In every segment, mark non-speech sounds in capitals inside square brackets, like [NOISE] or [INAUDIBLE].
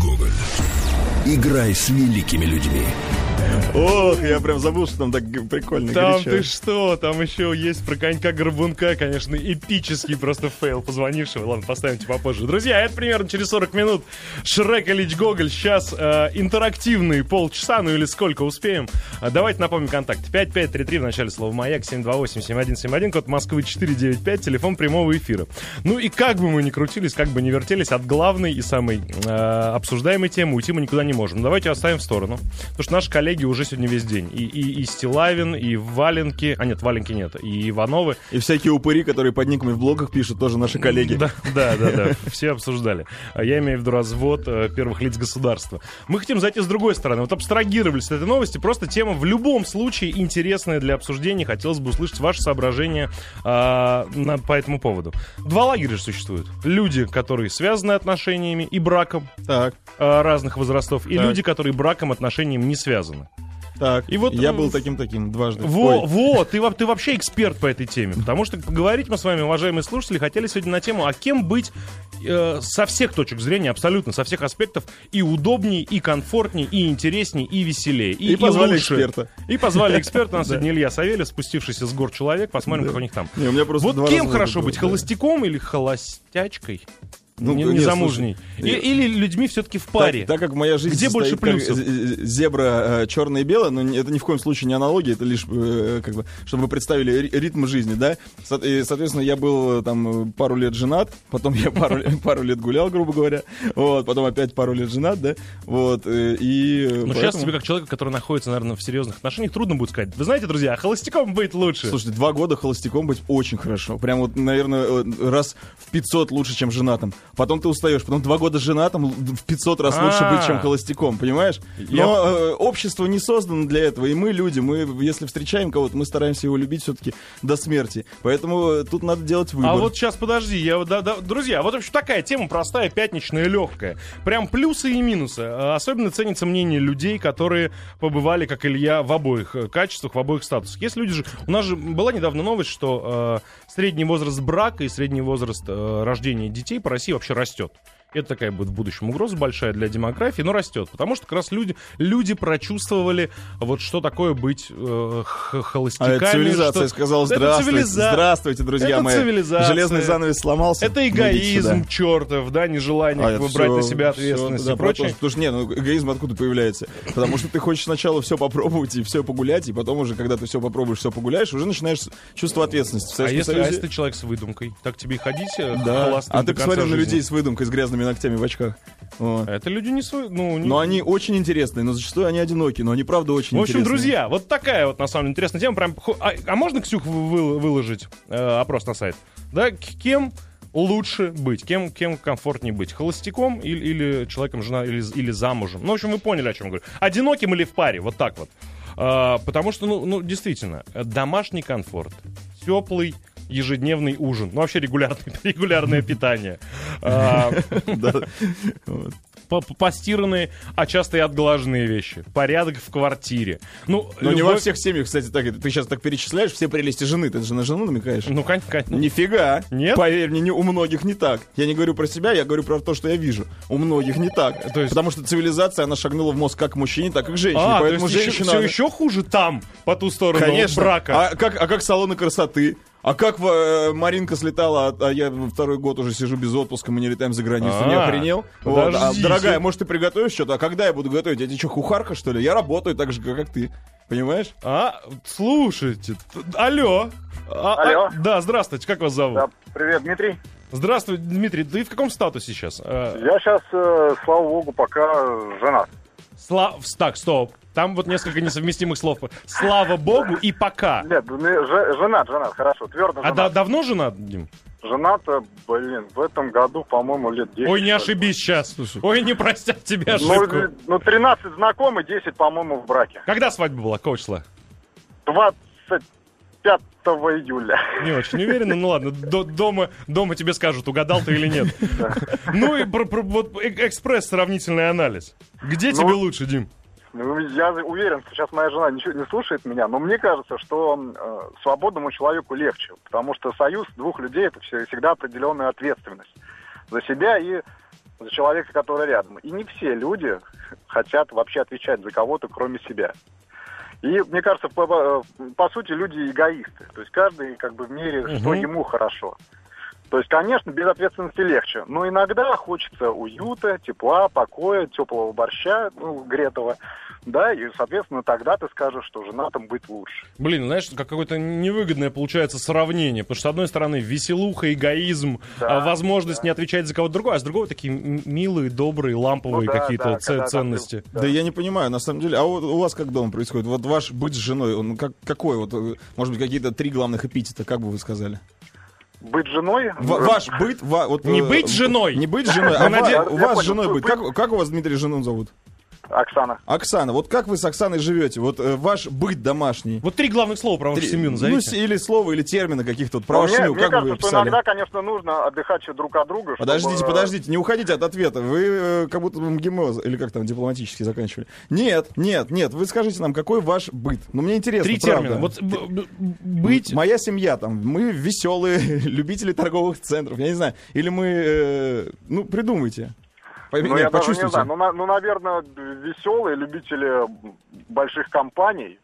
Гоголь. Играй с великими людьми. Ох, я прям забыл, что там так прикольно Там горячо. ты что? Там еще есть про конька-горбунка, конечно, эпический просто фейл позвонившего. Ладно, поставим попозже. Друзья, это примерно через 40 минут Шрек Ильич Гоголь. Сейчас э, интерактивные полчаса, ну или сколько успеем. А, давайте напомним контакт. 5533 в начале слова «Маяк», 728-7171, код Москвы 495, телефон прямого эфира. Ну и как бы мы ни крутились, как бы ни вертелись, от главной и самой э, обсуждаемой темы уйти мы никуда не можем. Давайте оставим в сторону. Потому что наши коллеги уже сегодня весь день. И, и, и Стилавин, и Валенки. А нет, Валенки нет. И Ивановы. И всякие упыри, которые под никами в блогах пишут, тоже наши коллеги. Да, да, да, да. Все обсуждали. А Я имею в виду развод э, первых лиц государства. Мы хотим зайти с другой стороны. Вот абстрагировались от этой новости. Просто тема в любом случае интересная для обсуждения. Хотелось бы услышать ваши соображения а, на- по этому поводу. Два лагеря же существуют. Люди, которые связаны отношениями и браком Так, а, разных возрастов, и Так. люди, которые браком, отношениями не связаны. Так. И вот, я э, был таким-таким дважды. Во, Ой. во, ты, ты вообще эксперт по этой теме. Потому что поговорить мы с вами, уважаемые слушатели, хотели сегодня на тему, а кем быть э, со всех точек зрения, абсолютно, со всех аспектов, и удобнее, и комфортнее, и интереснее, и веселее. И позвали лучше. эксперта. И позвали эксперта. У нас [LAUGHS] сегодня Илья Савельев, спустившийся с гор человек. Посмотрим, как у них там. Вот кем хорошо быть, холостяком или холостячкой? Ну, не, нет, не замужней. слушай, И- или людьми все-таки в паре. Так, так как моя жизнь Где больше как плюсов? з- з- зебра черное и белое, но это ни в коем случае не аналогия, это лишь э, как бы, чтобы вы представили ри- ритм жизни, да. И, соответственно, я был э, там э, пару лет женат, [LAUGHS] потом я пару, [LAUGHS] пару лет гулял, грубо говоря, вот, потом опять пару лет женат, да, вот, э, и... э, Но сейчас поэтому- тебе, как человеку, который находится, наверное, в серьезных отношениях, трудно будет сказать. Вы знаете, друзья, холостяком быть лучше. Слушайте, два года холостяком быть очень хорошо. Прям вот, наверное, э, раз в 500 лучше, чем женатым. Потом ты устаешь. Потом два года женатым л- в 500 раз лучше А. быть, чем холостяком, понимаешь? Но э, общество не создано для этого. И мы, люди, мы, если встречаем кого-то, мы стараемся его любить все-таки до смерти. Поэтому э, тут надо делать выбор. А вот сейчас подожди, я, да, да, друзья, вот вообще такая тема простая, пятничная, легкая. Прям плюсы и минусы. А, Особенно ценится мнение людей, которые побывали, как Илья, в обоих э, качествах, в обоих статусах. Есть люди же... У нас же была недавно новость, что э, средний возраст брака и средний возраст э, рождения детей по России вообще растет. Это такая будет в будущем угроза большая для демографии, но растет. Потому что как раз люди, люди прочувствовали, вот что такое быть э, х- А холостяками. это цивилизация что- сказала Это здравствуйте, цивилиза- здравствуйте, друзья Это мои. цивилизация. Железный занавес сломался. Это эгоизм чертов, да, нежелание А, брать всё- на себя ответственность да, и прочее. Потому что, не, ну эгоизм откуда появляется? Потому что ты хочешь сначала все попробовать и все погулять, и потом уже, когда ты все попробуешь, все погуляешь, уже начинаешь чувство ответственности. А если, а Союзе- если ты человек с выдумкой, так тебе и ходить э, Да. А ты посмотри на людей с выдумкой, с грязными ногтями в очках. Вот. Это люди не свои, ну, не- Но они очень интересные, но зачастую они одиноки, но они правда очень В общем, интересные. друзья, вот такая вот на самом деле интересная тема. Прям, а, а можно, Ксюх, вы- вы- выложить э, опрос на сайт? Да, кем лучше быть, кем, кем комфортнее быть, холостяком или, или человеком, жена, или, или замужем. Ну, в общем, вы поняли, о чем я говорю. Одиноким или в паре, вот так вот. А, потому что, ну, ну, действительно, э, домашний комфорт, теплый ежедневный ужин, ну, вообще регулярный, [LAUGHS] регулярное питание. А, постиранные, а часто и отглаженные вещи. Порядок в квартире. Ну, Но не во всех семьях, кстати, так. Ты сейчас так перечисляешь все прелести жены. Ты же на жену намекаешь? Ну, кон- кон- Нифига. Нет? Поверь мне, не, у многих не так. Я не говорю про себя, я говорю про то, что я вижу. У многих не так. То есть- Потому что цивилизация, она шагнула в мозг как мужчине, так и к женщине. А, то Поэтому есть еще, женщина... все еще хуже там, по ту сторону Конечно. брака. А как, а как салоны красоты? А как э, Маринка слетала, а, а я второй год уже сижу без отпуска, мы не летаем за границу, не А, охренел? Вот. А, дорогая, может, ты приготовишь что-то? А когда я буду готовить? Я тебе что, кухарка, что ли? Я работаю так же, как ты. Понимаешь? А, слушайте, алло. А, а, Алло. да, здравствуйте, как вас зовут? Да, привет, Дмитрий. Здравствуй, Дмитрий, ты в каком статусе сейчас? Э, Я сейчас, слава богу, пока женат. Сла... Так, стоп. Там вот несколько несовместимых слов. Слава богу и пока. Нет, ну, же- женат, женат, хорошо, твердо А женат. да- давно женат, Дим? Женат, э, блин, в этом году, по-моему, лет 10. Ой, не ошибись сейчас. Ой, не простят тебе Ну, ошибку. э, ну, 13 знакомый, 10, по-моему, в браке. Когда свадьба была? Какого числа? 25 июля. Не очень уверен, ну ладно, до- дома, дома тебе скажут, угадал ты или нет. Ну и про- про- вот э- экспресс сравнительный анализ. Где тебе лучше, Дим? Ну, я уверен, что сейчас моя жена ничего не слушает меня, но мне кажется, что э, свободному человеку легче, потому что союз двух людей это все- всегда определенная ответственность за себя и за человека, который рядом. И не все люди хотят вообще отвечать за кого-то, кроме себя. И, мне кажется, по, по- по сути, люди эгоисты. То есть каждый как бы в мере, что Мгм. ему хорошо. То есть, конечно, без ответственности легче. Но иногда хочется уюта, тепла, покоя, теплого борща, ну, гретого. Да, и, соответственно, тогда ты скажешь, что женатым быть лучше. Блин, знаешь, как какое-то невыгодное получается сравнение. Потому что, с одной стороны, веселуха, эгоизм, Да, а, возможность да. не отвечать за кого-то другого, а с другого такие милые, добрые, ламповые Ну да, какие-то да, ц- там ты- ценности. Да. я не понимаю, на самом деле. А вот у вас как дома происходит? Вот ваш быть с женой, он как, какой? Вот, может быть, какие-то три главных эпитета, как бы вы сказали? Быть женой... В- ваш быт... ва- вот, Не э, быть женой. Не быть женой, а наде- у Я вас понял, женой быть. Как, как у вас, Дмитрий, жену зовут? Оксана. Оксана. Вот как вы с Оксаной живете? Вот э, ваш быть домашний. Вот три главных слова про вашу Три- семью ну, назовите. с- или слова, или термины каких-то. Вот, про Но вашу мне, семью, мне как бы вы кажется, что иногда, конечно, нужно отдыхать друг от друга. чтобы- Подождите, подождите, не уходите от ответа. Вы э, как будто бы МГИМО, или как там, дипломатически заканчивали. Нет, нет, нет, вы скажите нам, какой ваш быт? Ну, мне интересно, Три правда. термина. Вот б- б- быть... Моя семья там, мы веселые, [LAUGHS] любители торговых центров, я не знаю. Или мы, э, ну, придумайте. Пойми- Ну, нет, я даже не почувствуйте. знаю. Ну, на- ну, наверное, веселые любители больших компаний.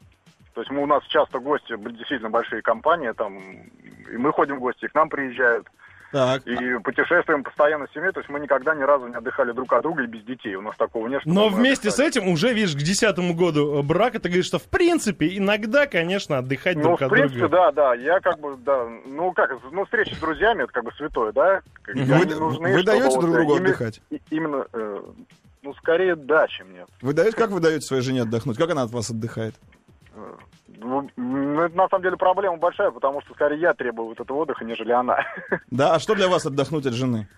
То есть мы, у нас часто гости, действительно большие компании, там, и мы ходим в гости, и к нам приезжают. Так. И путешествуем постоянно с семьей, то есть мы никогда ни разу не отдыхали друг от друга и без детей. У нас такого нет. Но вместе с отдыхали. этим уже, видишь, к десятому году э, брака ты говоришь, что в принципе иногда, конечно, отдыхать Ну, друг в от принципе, друга. да, да. Я как бы, да, ну как, ну встречи с друзьями, это как бы святое, да? Вы, нужны, вы даете вот, друг другу э, ими- отдыхать? и- Именно, э, ну, скорее да, чем нет. Вы даете, как вы даете своей жене отдохнуть? Как она от вас отдыхает? Ну, м, это на самом деле проблема большая, потому что скорее я требую вот этого отдыха, нежели она. [LAUGHS] Да, а что для вас отдохнуть от жены?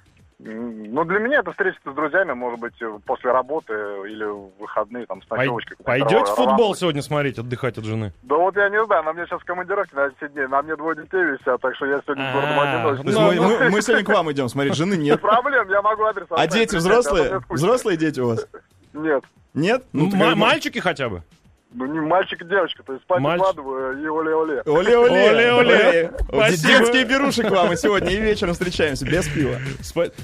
Ну, для меня это встреча с друзьями, может быть, после работы или в выходные, там, с Пой- ночевочкой. Пойдете Рва- футбол сегодня смотреть, отдыхать от жены? Да вот я не знаю, на мне сейчас командировки на 10 дней, на мне двое детей висят, так что я сегодня в городе То одиночестве. Ну, мы, [LAUGHS] ну. сегодня к вам идем, смотреть, жены нет. проблем, я могу адрес А дети взрослые? Взрослые дети у вас? Нет. Нет? Ну, мальчики хотя бы? Ну, не мальчик и девочка, то есть спать Мальчик. укладываю и оле-оле. Оле-оле! Оле-оле! Детские беруши к вам и сегодня, и вечером встречаемся, без пива.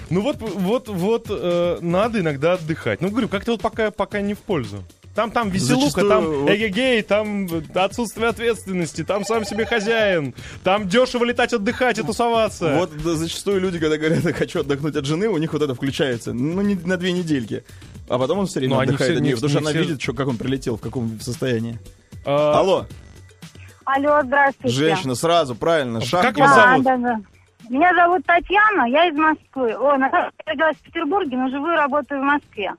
Ну вот, вот, вот э, надо иногда отдыхать. Ну, говорю, как-то вот пока, пока не в пользу. Там, там веселуха, Зачастую там эгегей, там отсутствие ответственности, там сам себе хозяин, там дешево летать, отдыхать и тусоваться. Вот да, зачастую люди, когда говорят, я хочу отдохнуть от жены, у них вот это включается, ну, не, на две недельки. А потом он все время Ну, они отдыхает все- от не- нее, потому что не она все- видит, что, как он прилетел, в каком состоянии. А, Алло, Алло, здравствуйте. женщина, сразу, правильно, шаг как вас. Да, зовут? да, да. Меня зовут Татьяна, я из Москвы. О, я родилась в Петербурге, но живу и работаю в Москве.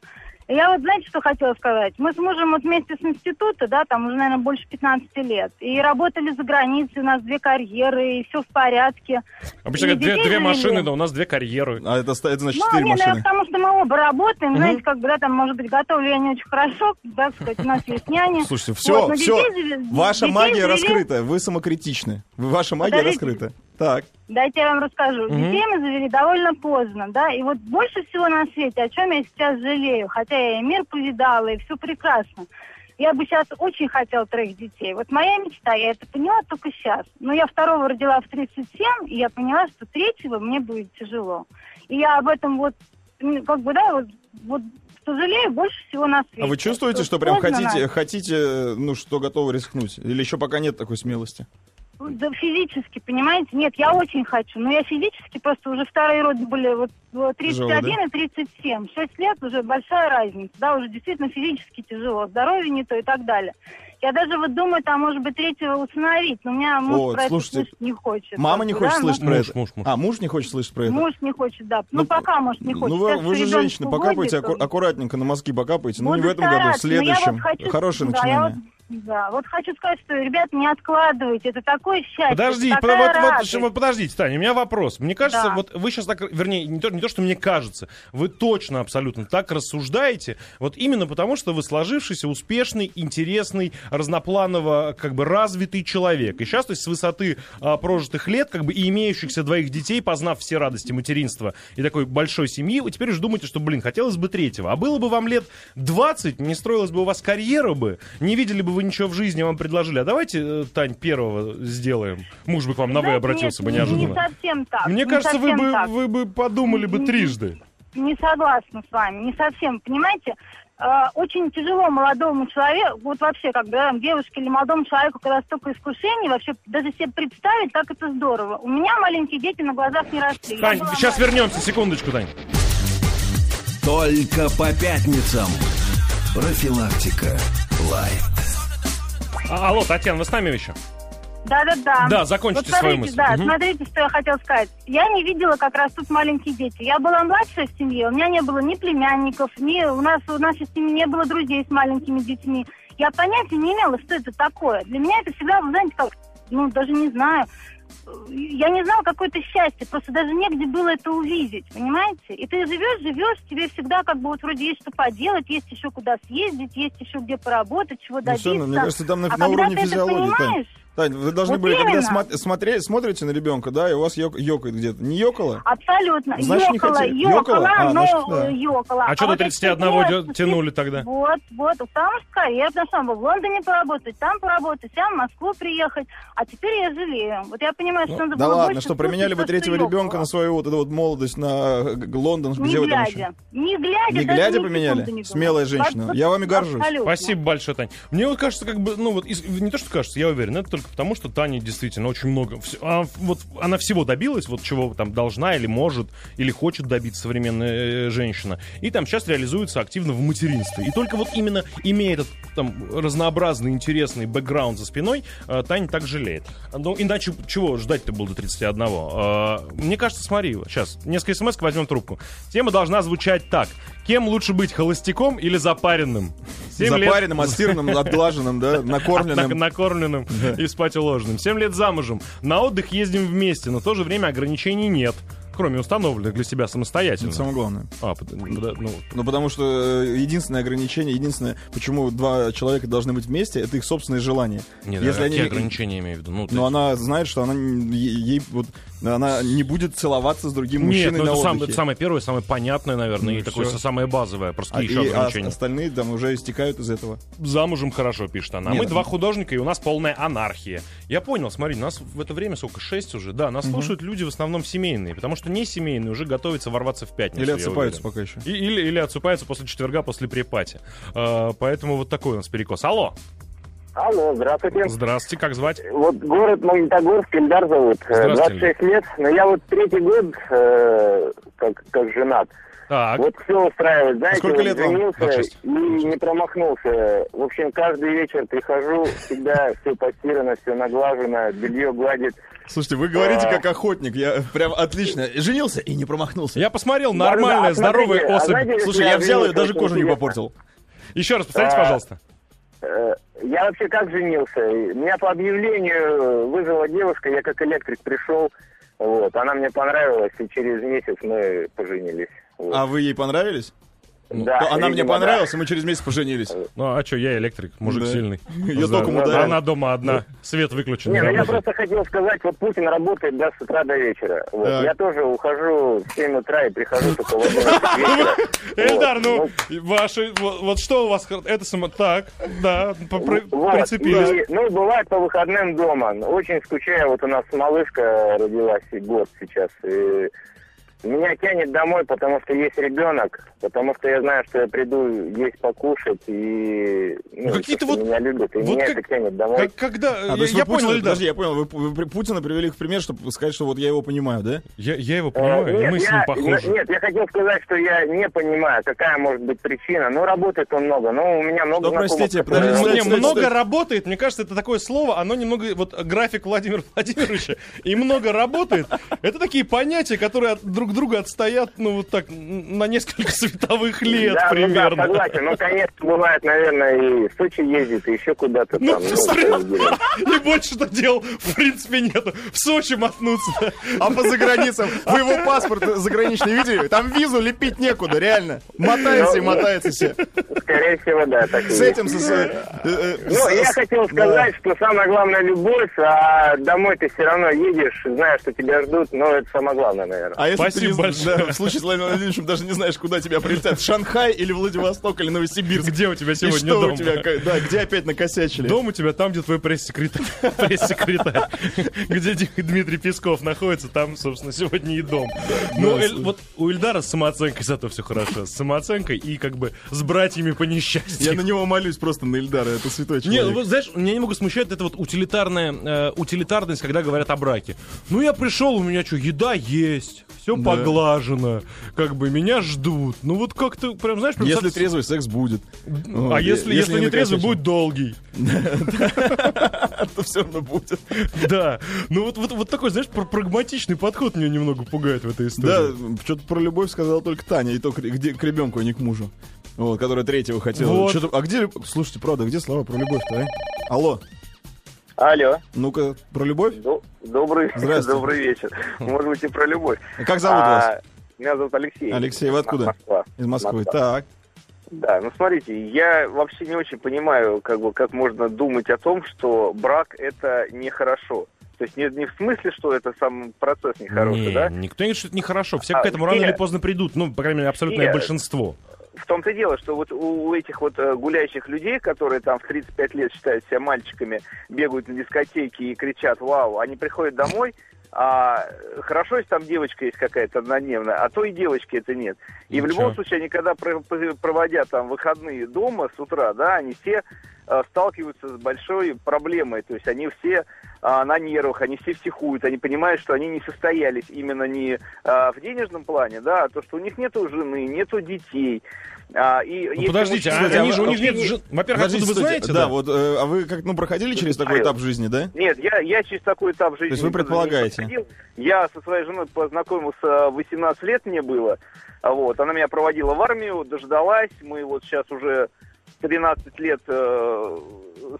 Я вот, знаете, что хотела сказать? Мы с мужем вот вместе с института, да, там уже, наверное, больше 15 лет. И работали за границей, у нас две карьеры, и все в порядке. Обычно говорят, две, две машины, да у нас две карьеры. А это, это значит Ну, четыре не, наверное, машины. потому что мы оба работаем, знаете, как бы, да, там, может быть, готовлю я не очень хорошо, да, сказать, у нас есть няня. Слушайте, все, Вот, все, детей ваша детей магия завели- раскрыта, вы самокритичны. Вы- Ваша магия Подождите. раскрыта. Так, Дайте я вам расскажу. Детей мы завели довольно поздно, да, и вот больше всего на свете, о чем я сейчас жалею, хотя я и мир повидала, и все прекрасно. Я бы сейчас очень хотела троих детей. Вот моя мечта, я это поняла только сейчас. Но я второго родила в 37, и я поняла, что третьего мне будет тяжело. И я об этом вот, как бы, да, вот, вот сожалею больше всего на свете. а вы чувствуете, что прям поздно хотите, надо. хотите, ну, что готовы рискнуть? Или еще пока нет такой смелости? Да, физически, понимаете? Нет, я очень хочу, но я физически просто уже вторые роды были вот вот 31 Тяжело, и 37. 6 лет уже большая разница, да, уже действительно физически тяжело, здоровье не то и так далее. Я даже вот думаю, там, может быть, третьего усыновить, но у меня муж О, про слушайте, это слышать не хочет. Мама не хочет да, ну, слышать про Муж, это? муж, муж. А, муж не хочет слышать про это? Муж не хочет, да. Ну, Ну, пока, может, не хочет. Ну, вы, вы же женщина, покапайте он- аку- аккуратненько на мозги покапайте. Ну, не в этом году, в но я вот следующем. хочу- Хорошее да, я начинание. вот- Да, вот хочу сказать, что, ребят, не откладывайте, это такое счастье. Подождите, это такая вот, вот, вот подождите, Таня, у меня вопрос. Мне кажется, Да. вот вы сейчас так, вернее, не то, не то, что мне кажется, вы точно абсолютно так рассуждаете, вот именно потому, что вы сложившийся, успешный, интересный, разнопланово, как бы развитый человек. И сейчас, то есть, с высоты а, прожитых лет, как бы, и имеющихся двоих детей, познав все радости материнства и такой большой семьи, вы теперь уже думаете, что, блин, хотелось бы третьего. А было бы вам лет 20, не строилась бы у вас карьера бы, не видели бы вы ничего в жизни, вам предложили, а давайте, э, Тань, первого сделаем. Муж бы к вам на «вы» обратился нет, бы не- неожиданно. Не совсем так. Мне не кажется, вы бы, так. вы бы подумали бы трижды. не согласна с вами, не совсем, понимаете? Э, очень тяжело молодому человеку, вот вообще, как бы, да, девушке или молодому человеку, когда столько искушений, вообще даже себе представить, как это здорово. У меня маленькие дети на глазах не росли. Тань, была сейчас вернемся, секундочку, Тань. Только по пятницам. Профилактика. Лайт. А, алло, Татьяна, вы с нами еще? Да-да-да. Да, закончите вот свою смотрите, мысль. Да, Мгм. смотрите, что я хотела сказать. Я не видела, как растут маленькие дети. Я была младшая в семье, у меня не было ни племянников, ни у нас у нашей семьи не было друзей с маленькими детьми. Я понятия не имела, что это такое. Для меня это всегда, вы знаете, как, ну, даже не знаю. Я не знала какое-то счастье, просто даже негде было это увидеть, понимаете? И ты живешь, живешь, тебе всегда как бы вот вроде есть что поделать, есть еще куда съездить, есть еще где поработать, чего Ну, добиться. всё равно, мне кажется, там на, а на когда уровне ты это физиологии. Тань. понимаешь, Тань, вы должны Вот были, когда именно. смо- смотре- смотрите на ребенка, да, и у вас ёк- ёкает где-то. Не ёкало? Абсолютно. Значит, не хотели. ёкала, Ёкала? А, но значит, да. э, ёкала. А что вот до эти 31 вот дё- тянули тогда? Вот, вот, что скорее, потому что надо было в Лондоне поработать, там поработать, там в Москву приехать. А теперь я жалею. Вот я понимаю, что надо Да было ладно, что променяли бы третьего ребенка ёкало. на свою вот эту вот молодость, на э, Лондон, Не где вы там глядя. еще? Не глядя. Не глядя поменяли? не. Смелая женщина. Я вами горжусь. абсолютно. Спасибо большое, Тань. Мне вот кажется, как бы, ну вот, не то, что кажется, я уверен, это только потому, что Таня действительно очень много, а, вот она всего добилась, вот чего там должна или может, или хочет добиться современная э, женщина, и там сейчас реализуется активно в материнстве. И только вот именно имея этот там разнообразный, интересный бэкграунд за спиной, э, Таня так жалеет. Ну, иначе чего ждать-то было до 31? Э, Мне кажется, смотри, сейчас несколько смс возьмем трубку. Тема должна звучать так. Кем лучше быть, холостяком или запаренным? Семь лет- Запаренным, отстиранным, [LAUGHS] отглаженным, да, на- накормленным. накормленным и спать уложенным. Семь лет замужем. На отдых ездим вместе, но в то же время ограничений нет. Кроме установленных для себя самостоятельно. Это самое главное. А, под- да, ну, Ну, потому что э, единственное ограничение, единственное, почему два человека должны быть вместе, это их собственные желания. нет, Если какие они... ограничения я имею в виду? Ну, Но она знает, что она ей вот она не будет целоваться с другим Нет, мужчиной ну на это, сам- это самое первое, самое понятное, наверное, Ну, и такое самое базовое. Просто А, еще и, а ограничения? остальные там уже истекают из этого. Замужем хорошо пишет она. А Нет, мы два ну- художника, и у нас полная анархия. Я понял, смотри, нас в это время сколько? Шесть уже? Да, нас слушают люди в основном семейные, потому что не семейные уже готовятся ворваться в пятницу. Или отсыпаются пока еще. И- или, или отсыпаются после четверга, после препати. А, поэтому вот такой у нас перекос. Алло, Алло, здравствуйте. здравствуйте, как звать? Вот город Магнитогорск, Ильдар зовут. Э, Здравствуйте, 26 лет, но я вот третий год э, как, как женат. Так, Вот все устраивает, знаете, сколько вот лет вам? женился 26. и не промахнулся. В общем, каждый вечер прихожу, всегда все постирано, все наглажено, белье гладит. Слушайте, вы говорите А. как охотник. Я прям отлично. Женился и не промахнулся. я посмотрел, нормальная, а смотрите, здоровая а особь. знаете, если Слушай, я взял ее, даже кожу не попортил. Еще раз, повторите, А. пожалуйста. Э, Я вообще как женился? Меня по объявлению вызвала девушка, я как электрик пришел. Вот, она мне понравилась, и через месяц мы поженились. Вот. А вы ей понравились? Да, То она мне видимо, да. понравилась, и мы через месяц поженились. Ну, а что, я электрик, мужик Да. сильный. [LAUGHS] Да. током Да, ударил. Она дома одна, свет выключен. Не, ну я просто хотел сказать, вот Путин работает да, с утра до вечера. Вот. Я тоже ухожу в 7 утра и прихожу [LAUGHS] только в 11 вечера. [LAUGHS] Эльдар, Вот. ну, ваши, вот, что у вас, это само... Так, да, Вот, прицепились. и, ну, бывает по выходным дома. Очень скучаю. Вот у нас малышка родилась и год сейчас. И меня тянет домой, потому что есть ребенок, потому что я знаю, что я приду есть покушать, и ну, какие-то то, что вот- меня любят, и вот меня как- это тянет домой. Как- когда... А, я я вы Путина- понял, Эльдар. Подожди, я понял, вы, вы Путина привели в пример, чтобы сказать, что вот я его понимаю, да? Я, я его Э, понимаю, и нет, мы с ним я- похожи. Нет, я хотел сказать, что я не понимаю, какая может быть причина. Ну, работает он много, но у меня много Что, простите, которые подождите, Ну, Кстати, не, кстати, много работает, мне кажется, это такое слово, оно немного, вот график Владимира [LAUGHS] Владимировича и много работает, это такие понятия, которые от друг друга отстоят, ну, вот так, на несколько [LAUGHS] световых лет да, примерно. Ну, да, согласен. Ну, конечно, бывает, наверное, и в Сочи ездит, и еще куда-то Ну, там. ну, [LAUGHS] и больше-то дел, в принципе, нету. В Сочи мотнуться. А по заграницам вы его паспорт заграничный видели? Там визу лепить некуда, реально. Мотается и мотается все. Скорее всего, да, так С этим, э, э, Ну, я хотел сказать, что самое главное любовь, а домой ты все равно едешь, зная, что тебя ждут, но это самое главное, наверное. А если Спасибо да, в случае с Владимиром Владимировичем даже не знаешь, куда тебя прилетят. В Шанхай или Владивосток или Новосибирск. Где у тебя сегодня дом? у тебя, да, где опять накосячили? Дом у тебя там, где твой пресс-секретарь. [LAUGHS] Пресс-секретарь. Где Дмитрий Песков находится, там, собственно, сегодня и дом. Ну, вот у Ильдара с самооценкой зато все хорошо. С самооценкой и как бы с братьями по несчастью. Я на него молюсь просто на Ильдара, это святой Не, ну человек. вот знаешь, меня немного смущает эта вот утилитарная э, утилитарность, когда говорят о браке. Ну я пришел, у меня что, еда есть, все поглажено, как бы меня ждут. Ну вот как-то прям знаешь, прям Если со- трезвый секс будет. Вот, а если, если, не трезвый, будет долгий. [LAUGHS] то все равно будет. Да. Ну вот, вот, вот такой, знаешь, пр- прагматичный подход меня немного пугает в этой Да, истории. что-то про любовь сказала только Таня, и то к, где, к ребенку, а не к мужу. Вот, которая третьего хотела. Вот. А где, слушайте, правда, где слова про любовь-то, а? Алло, Алло. ну-ка, про любовь? До- Добрый, Здравствуйте. добрый вечер. Может быть, и про любовь. Как зовут вас? Меня зовут Алексей. Алексей, вы откуда? Москва. Из Москвы. Москва. Так. Да, ну смотрите, я вообще не очень понимаю, как бы, как можно думать о том, что брак это нехорошо. То есть не, не в смысле, что это сам процесс нехороший, Не, да? Никто не говорит, что это нехорошо. Все А, к этому рано или поздно придут. Ну, по крайней мере, абсолютное большинство. В том-то и дело, что вот у, этих вот э, гуляющих людей, которые там в 35 лет считают себя мальчиками, бегают на дискотеке и кричат «Вау!», они приходят домой, а хорошо, если там девочка есть какая-то однодневная, а то и девочки это нет. И в Ничего. любом случае, они когда про- про- проводя там выходные дома с утра, да, они все э, сталкиваются с большой проблемой. То есть они все а, на нервах, они все психуют, они понимают, что они не состоялись именно не а, в денежном плане, да, а то, что у них нету жены, нету детей. А, и Ну, подождите, а они же, у них нет... не- же- Во-первых, откуда вы знаете, да, вот, э, а вы как, ну, проходили через такой этап жизни, да? Нет, я, я через такой этап жизни... есть вы предполагаете? Я со своей женой познакомился, э, 18 лет мне было. А Вот, она меня проводила в армию, дождалась. Мы вот сейчас уже 13 лет э,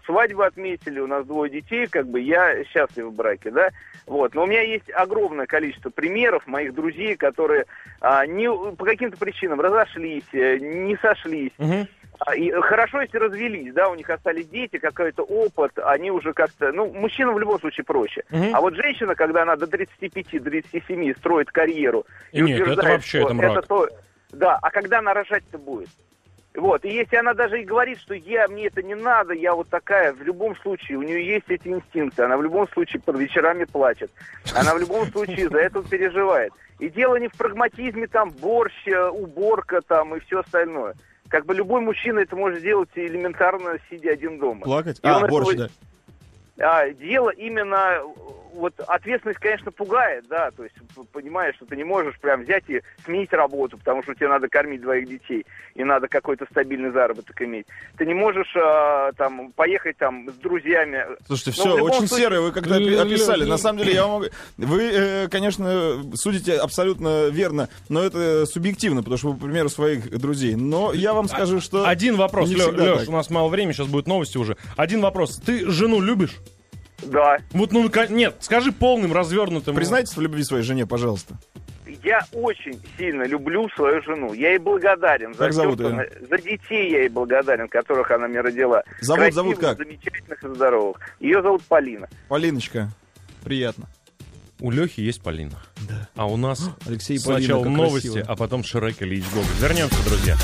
свадьбы отметили, у нас двое детей, как бы я счастлив в браке, да. Вот, но у меня есть огромное количество примеров моих друзей, которые а, не, по каким-то причинам разошлись, э, не сошлись, а, И хорошо, если развелись, да, у них остались дети, какой-то опыт, они уже как-то... Ну, мужчинам в любом случае проще. Мгм. А вот женщина, когда она до 35-37 строит карьеру... и Нет, это утверждает, вообще, что это мрак. то- Да, а когда она рожать-то будет? Вот, и если она даже и говорит, что я, мне это не надо, я вот такая, в любом случае, у нее есть эти инстинкты, она в любом случае под вечерами плачет, она в любом случае за это переживает. И дело не в прагматизме, там, борщ, э, уборка там и все остальное. Как бы любой мужчина это может сделать элементарно, сидя один дома. Плакать? И А, этого- борщ, да. а, дело именно, вот ответственность, конечно, пугает, да, то есть понимаешь, что ты не можешь прям взять и сменить работу, потому что тебе надо кормить двоих детей, и надо какой-то стабильный заработок иметь. Ты не можешь а, там поехать там с друзьями. Слушайте, Ну, все очень случае- серое вы как-то опи- описали. На самом деле, я вам могу... Вы, э, конечно, судите абсолютно верно, но это субъективно, потому что вы, к примеру, своих друзей. Но я вам скажу, что... Один вопрос, так. у нас мало времени, сейчас будут новости уже. Один вопрос. Ты жену любишь? Да, Вот, ну, ка- нет, скажи полным, развернутым. Признайтесь в любви своей жене, пожалуйста. я очень сильно люблю свою жену. Я ей благодарен за Как всё, зовут что её? она- За детей я ей благодарен, которых она мне родила. Зовут- Красивых, зовут как? замечательных и здоровых. Ее зовут Полина. Полиночка, приятно. У Лехи есть Полина. А у нас [GASPS] Алексей и Полина, сначала как новости, красиво. а потом Шрек Ильич Гоголь. Вернемся, друзья.